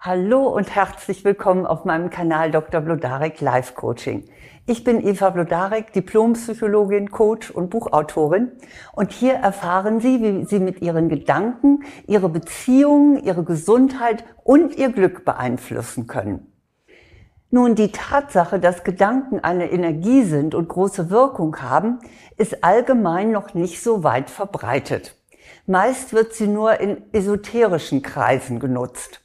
Hallo und herzlich willkommen auf meinem Kanal Dr. Blodarek Live Coaching. Ich bin Eva Blodarek, Diplompsychologin, Coach und Buchautorin. Und hier erfahren Sie, wie Sie mit Ihren Gedanken Ihre Beziehungen, Ihre Gesundheit und Ihr Glück beeinflussen können. Nun, die Tatsache, dass Gedanken eine Energie sind und große Wirkung haben, ist allgemein noch nicht so weit verbreitet. Meist wird sie nur in esoterischen Kreisen genutzt.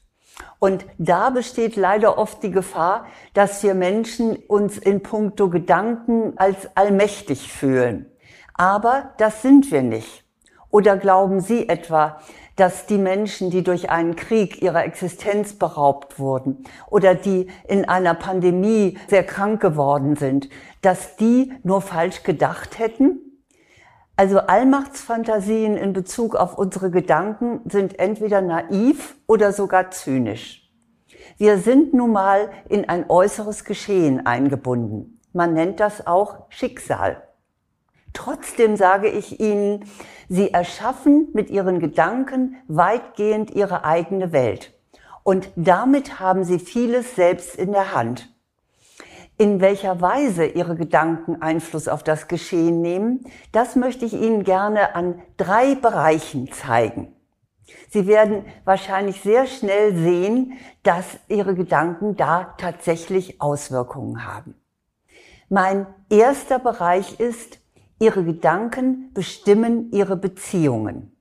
Und da besteht leider oft die Gefahr, dass wir Menschen uns in puncto Gedanken als allmächtig fühlen. Aber das sind wir nicht. Oder glauben Sie etwa, dass die Menschen, die durch einen Krieg ihrer Existenz beraubt wurden oder die in einer Pandemie sehr krank geworden sind, dass die nur falsch gedacht hätten? Also Allmachtsfantasien in Bezug auf unsere Gedanken sind entweder naiv oder sogar zynisch. Wir sind nun mal in ein äußeres Geschehen eingebunden. Man nennt das auch Schicksal. Trotzdem sage ich Ihnen, Sie erschaffen mit Ihren Gedanken weitgehend Ihre eigene Welt. Und damit haben Sie vieles selbst in der Hand. In welcher Weise Ihre Gedanken Einfluss auf das Geschehen nehmen, das möchte ich Ihnen gerne an drei Bereichen zeigen. Sie werden wahrscheinlich sehr schnell sehen, dass Ihre Gedanken da tatsächlich Auswirkungen haben. Mein erster Bereich ist, Ihre Gedanken bestimmen Ihre Beziehungen.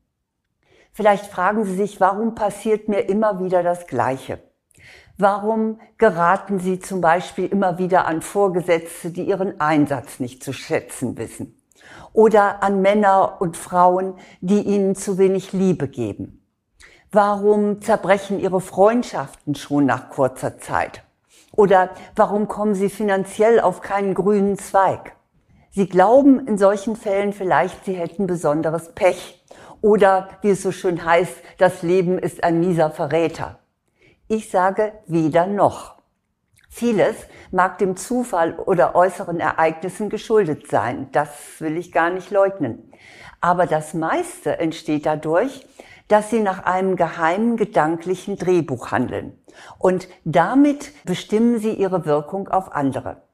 Vielleicht fragen Sie sich, warum passiert mir immer wieder das Gleiche? Warum geraten Sie zum Beispiel immer wieder an Vorgesetzte, die ihren Einsatz nicht zu schätzen wissen? Oder an Männer und Frauen, die Ihnen zu wenig Liebe geben? Warum zerbrechen Ihre Freundschaften schon nach kurzer Zeit? Oder warum kommen Sie finanziell auf keinen grünen Zweig? Sie glauben in solchen Fällen vielleicht, Sie hätten besonderes Pech. Oder, wie es so schön heißt, das Leben ist ein mieser Verräter. Ich sage weder noch. Vieles mag dem Zufall oder äußeren Ereignissen geschuldet sein. Das will ich gar nicht leugnen. Aber das meiste entsteht dadurch, dass sie nach einem geheimen gedanklichen Drehbuch handeln. Und damit bestimmen sie ihre Wirkung auf andere.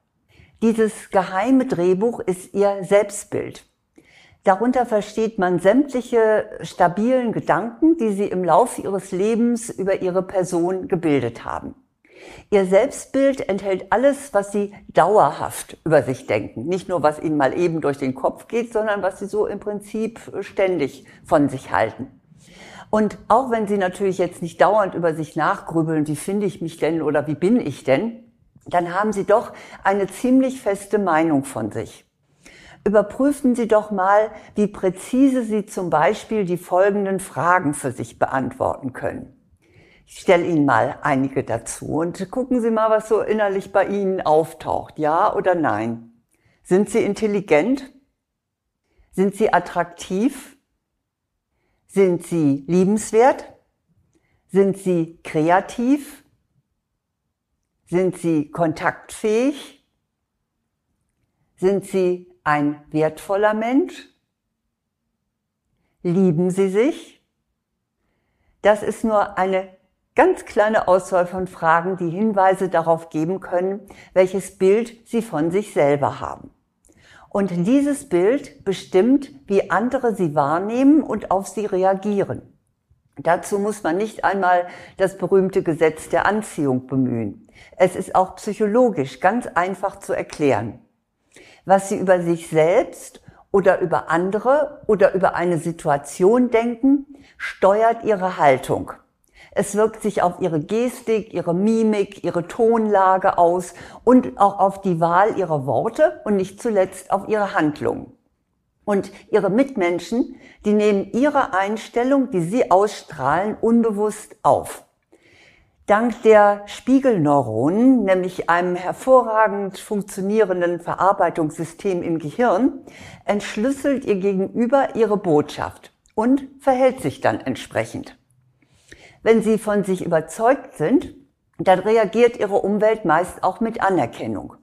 Dieses geheime Drehbuch ist ihr Selbstbild. Darunter versteht man sämtliche stabilen Gedanken, die sie im Laufe ihres Lebens über ihre Person gebildet haben. Ihr Selbstbild enthält alles, was sie dauerhaft über sich denken. Nicht nur, was ihnen mal eben durch den Kopf geht, sondern was sie so im Prinzip ständig von sich halten. Und auch wenn Sie natürlich jetzt nicht dauernd über sich nachgrübeln, wie finde ich mich denn oder wie bin ich denn, dann haben Sie doch eine ziemlich feste Meinung von sich. Überprüfen Sie doch mal, wie präzise Sie zum Beispiel die folgenden Fragen für sich beantworten können. Ich stelle Ihnen mal einige dazu und gucken Sie mal, was so innerlich bei Ihnen auftaucht. Ja oder nein? Sind Sie intelligent? Sind Sie attraktiv? Sind Sie liebenswert? Sind Sie kreativ? Sind Sie kontaktfähig? Sind Sie ein wertvoller Mensch? Lieben Sie sich? Das ist nur eine ganz kleine Auswahl von Fragen, die Hinweise darauf geben können, welches Bild Sie von sich selber haben. Und dieses Bild bestimmt, wie andere sie wahrnehmen und auf sie reagieren. Dazu muss man nicht einmal das berühmte Gesetz der Anziehung bemühen. Es ist auch psychologisch ganz einfach zu erklären. Was sie über sich selbst oder über andere oder über eine Situation denken, steuert ihre Haltung. Es wirkt sich auf ihre Gestik, ihre Mimik, ihre Tonlage aus und auch auf die Wahl ihrer Worte und nicht zuletzt auf ihre Handlungen. Und ihre Mitmenschen, die nehmen ihre Einstellung, die sie ausstrahlen, unbewusst auf. Dank der Spiegelneuronen, nämlich einem hervorragend funktionierenden Verarbeitungssystem im Gehirn, entschlüsselt ihr Gegenüber ihre Botschaft und verhält sich dann entsprechend. Wenn sie von sich überzeugt sind, dann reagiert ihre Umwelt meist auch mit Anerkennung.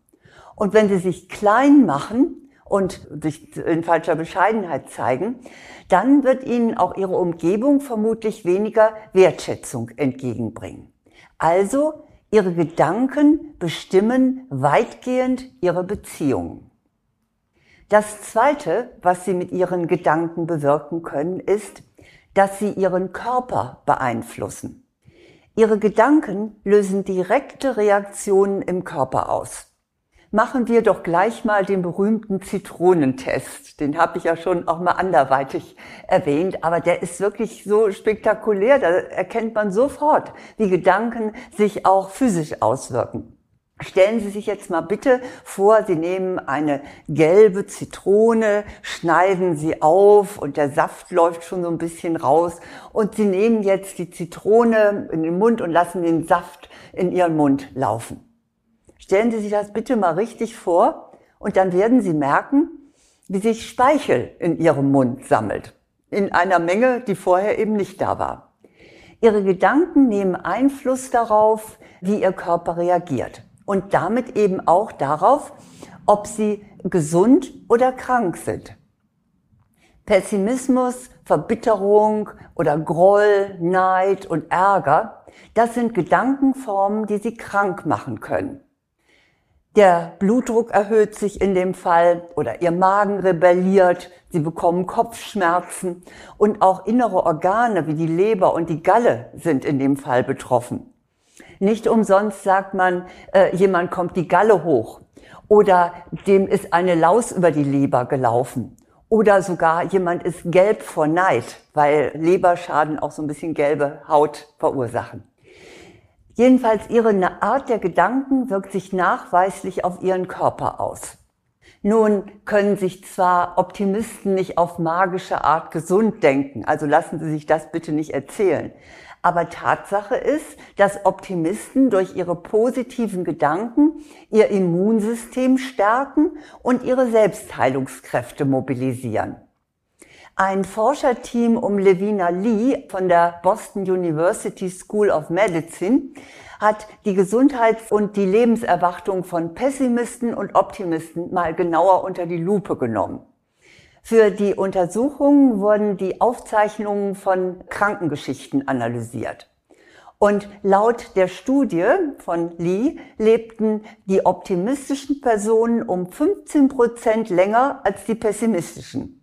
Und wenn sie sich klein machen und sich in falscher Bescheidenheit zeigen, dann wird ihnen auch ihre Umgebung vermutlich weniger Wertschätzung entgegenbringen. Also ihre Gedanken bestimmen weitgehend ihre Beziehungen. Das Zweite, was Sie mit Ihren Gedanken bewirken können, ist, dass Sie Ihren Körper beeinflussen. Ihre Gedanken lösen direkte Reaktionen im Körper aus machen wir doch gleich mal den berühmten Zitronentest. Den habe ich ja schon auch mal anderweitig erwähnt, aber der ist wirklich so spektakulär, da erkennt man sofort, wie Gedanken sich auch physisch auswirken. Stellen Sie sich jetzt mal bitte vor, Sie nehmen eine gelbe Zitrone, schneiden sie auf und der Saft läuft schon so ein bisschen raus und Sie nehmen jetzt die Zitrone in den Mund und lassen den Saft in Ihren Mund laufen. Stellen Sie sich das bitte mal richtig vor und dann werden Sie merken, wie sich Speichel in Ihrem Mund sammelt. In einer Menge, die vorher eben nicht da war. Ihre Gedanken nehmen Einfluss darauf, wie Ihr Körper reagiert. Und damit eben auch darauf, ob Sie gesund oder krank sind. Pessimismus, Verbitterung oder Groll, Neid und Ärger, das sind Gedankenformen, die Sie krank machen können. Der Blutdruck erhöht sich in dem Fall oder ihr Magen rebelliert, sie bekommen Kopfschmerzen und auch innere Organe wie die Leber und die Galle sind in dem Fall betroffen. Nicht umsonst sagt man, äh, jemand kommt die Galle hoch oder dem ist eine Laus über die Leber gelaufen oder sogar jemand ist gelb vor Neid, weil Leberschaden auch so ein bisschen gelbe Haut verursachen. Jedenfalls ihre Art der Gedanken wirkt sich nachweislich auf ihren Körper aus. Nun können sich zwar Optimisten nicht auf magische Art gesund denken, also lassen Sie sich das bitte nicht erzählen. Aber Tatsache ist, dass Optimisten durch ihre positiven Gedanken ihr Immunsystem stärken und ihre Selbstheilungskräfte mobilisieren. Ein Forscherteam um Levina Lee von der Boston University School of Medicine hat die Gesundheits- und die Lebenserwartung von Pessimisten und Optimisten mal genauer unter die Lupe genommen. Für die Untersuchungen wurden die Aufzeichnungen von Krankengeschichten analysiert. Und laut der Studie von Lee lebten die optimistischen Personen um 15 Prozent länger als die pessimistischen.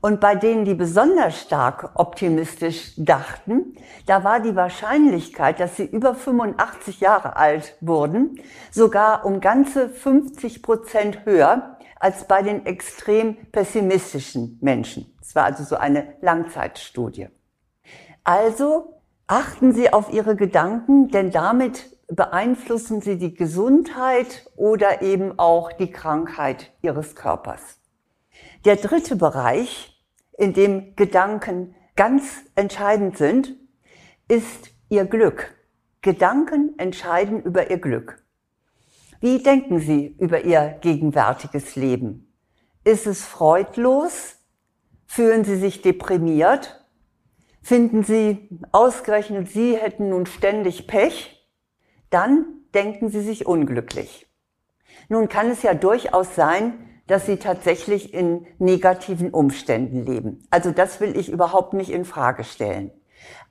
Und bei denen, die besonders stark optimistisch dachten, da war die Wahrscheinlichkeit, dass sie über 85 Jahre alt wurden, sogar um ganze 50 Prozent höher als bei den extrem pessimistischen Menschen. Es war also so eine Langzeitstudie. Also achten Sie auf Ihre Gedanken, denn damit beeinflussen Sie die Gesundheit oder eben auch die Krankheit Ihres Körpers. Der dritte Bereich, in dem Gedanken ganz entscheidend sind, ist Ihr Glück. Gedanken entscheiden über Ihr Glück. Wie denken Sie über Ihr gegenwärtiges Leben? Ist es freudlos? Fühlen Sie sich deprimiert? Finden Sie, ausgerechnet Sie hätten nun ständig Pech? Dann denken Sie sich unglücklich. Nun kann es ja durchaus sein, dass sie tatsächlich in negativen Umständen leben. Also das will ich überhaupt nicht in Frage stellen.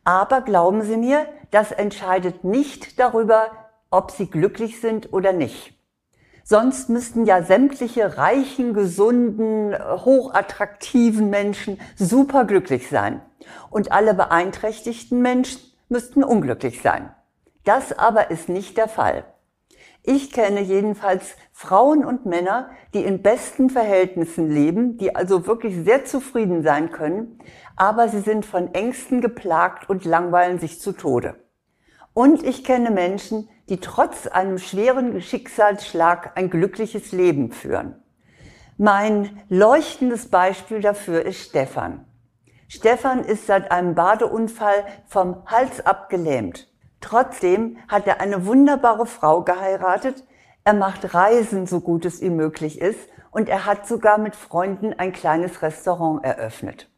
Aber glauben Sie mir, das entscheidet nicht darüber, ob Sie glücklich sind oder nicht. Sonst müssten ja sämtliche reichen, gesunden, hochattraktiven Menschen super glücklich sein. Und alle beeinträchtigten Menschen müssten unglücklich sein. Das aber ist nicht der Fall. Ich kenne jedenfalls Frauen und Männer, die in besten Verhältnissen leben, die also wirklich sehr zufrieden sein können, aber sie sind von Ängsten geplagt und langweilen sich zu Tode. Und ich kenne Menschen, die trotz einem schweren Schicksalsschlag ein glückliches Leben führen. Mein leuchtendes Beispiel dafür ist Stefan. Stefan ist seit einem Badeunfall vom Hals ab gelähmt. Trotzdem hat er eine wunderbare Frau geheiratet. Er macht Reisen, so gut es ihm möglich ist. Und er hat sogar mit Freunden ein kleines Restaurant eröffnet.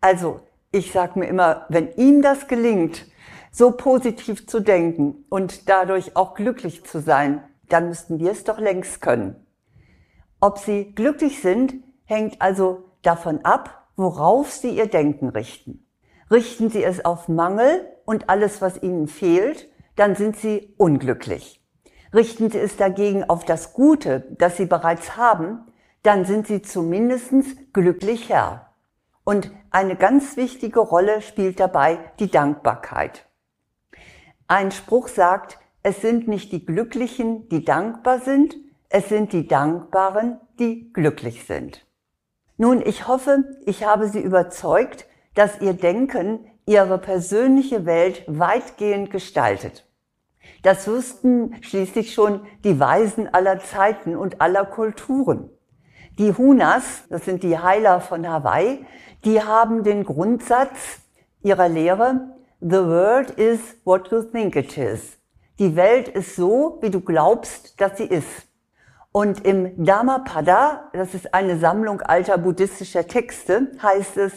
Also, ich sage mir immer, wenn ihm das gelingt, so positiv zu denken und dadurch auch glücklich zu sein, dann müssten wir es doch längst können. Ob sie glücklich sind, hängt also davon ab, worauf sie ihr Denken richten. Richten sie es auf Mangel und alles, was ihnen fehlt, dann sind sie unglücklich. Richten sie es dagegen auf das Gute, das sie bereits haben, dann sind sie zumindest glücklich Herr. Und eine ganz wichtige Rolle spielt dabei die Dankbarkeit. Ein Spruch sagt, es sind nicht die Glücklichen, die dankbar sind, es sind die Dankbaren, die glücklich sind. Nun, ich hoffe, ich habe Sie überzeugt, dass Ihr Denken Ihre persönliche Welt weitgehend gestaltet. Das wussten schließlich schon die Weisen aller Zeiten und aller Kulturen. Die Hunas, das sind die Heiler von Hawaii, die haben den Grundsatz ihrer Lehre, The world is what you think it is. Die Welt ist so, wie du glaubst, dass sie ist. Und im Dhammapada, das ist eine Sammlung alter buddhistischer Texte, heißt es,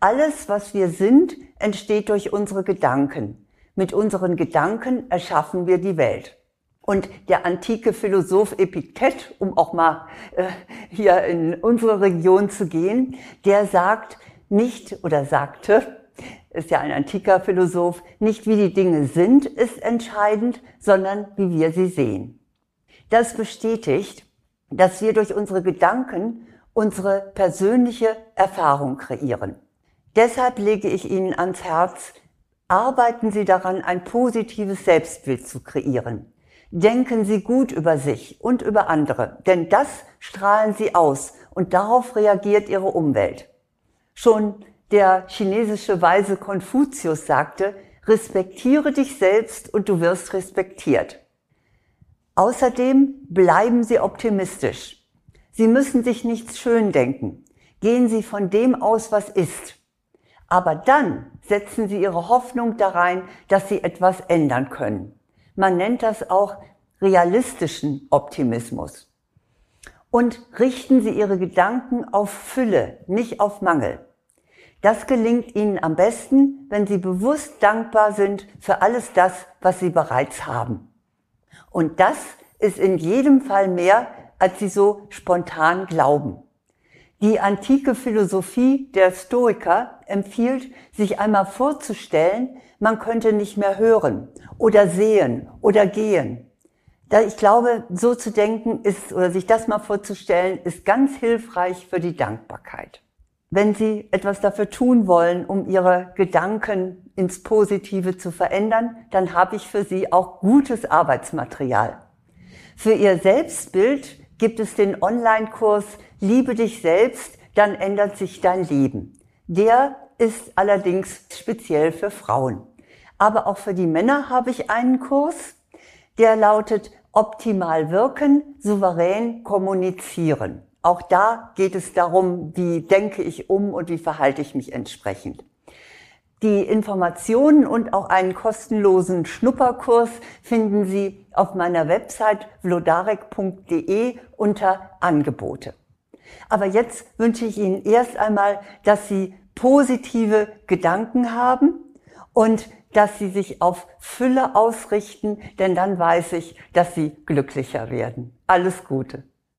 alles, was wir sind, entsteht durch unsere Gedanken. Mit unseren Gedanken erschaffen wir die Welt. Und der antike Philosoph Epiktet, um auch mal äh, hier in unsere Region zu gehen, der sagt nicht oder sagte, ist ja ein antiker Philosoph, nicht wie die Dinge sind, ist entscheidend, sondern wie wir sie sehen. Das bestätigt, dass wir durch unsere Gedanken unsere persönliche Erfahrung kreieren. Deshalb lege ich Ihnen ans Herz, arbeiten Sie daran, ein positives Selbstbild zu kreieren. Denken Sie gut über sich und über andere, denn das strahlen Sie aus und darauf reagiert Ihre Umwelt. Schon der chinesische Weise Konfuzius sagte, respektiere dich selbst und du wirst respektiert. Außerdem bleiben Sie optimistisch. Sie müssen sich nichts schön denken. Gehen Sie von dem aus, was ist. Aber dann setzen Sie Ihre Hoffnung da rein, dass Sie etwas ändern können. Man nennt das auch realistischen Optimismus. Und richten Sie Ihre Gedanken auf Fülle, nicht auf Mangel. Das gelingt Ihnen am besten, wenn Sie bewusst dankbar sind für alles das, was Sie bereits haben. Und das ist in jedem Fall mehr, als sie so spontan glauben. Die antike Philosophie der Stoiker empfiehlt, sich einmal vorzustellen, man könnte nicht mehr hören oder sehen oder gehen. Da ich glaube, so zu denken ist, oder sich das mal vorzustellen, ist ganz hilfreich für die Dankbarkeit. Wenn Sie etwas dafür tun wollen, um Ihre Gedanken ins Positive zu verändern, dann habe ich für Sie auch gutes Arbeitsmaterial. Für Ihr Selbstbild gibt es den Online-Kurs Liebe dich selbst, dann ändert sich dein Leben. Der ist allerdings speziell für Frauen. Aber auch für die Männer habe ich einen Kurs, der lautet Optimal wirken, souverän kommunizieren. Auch da geht es darum, wie denke ich um und wie verhalte ich mich entsprechend. Die Informationen und auch einen kostenlosen Schnupperkurs finden Sie auf meiner Website vlodarek.de unter Angebote. Aber jetzt wünsche ich Ihnen erst einmal, dass Sie positive Gedanken haben und dass Sie sich auf Fülle ausrichten, denn dann weiß ich, dass Sie glücklicher werden. Alles Gute.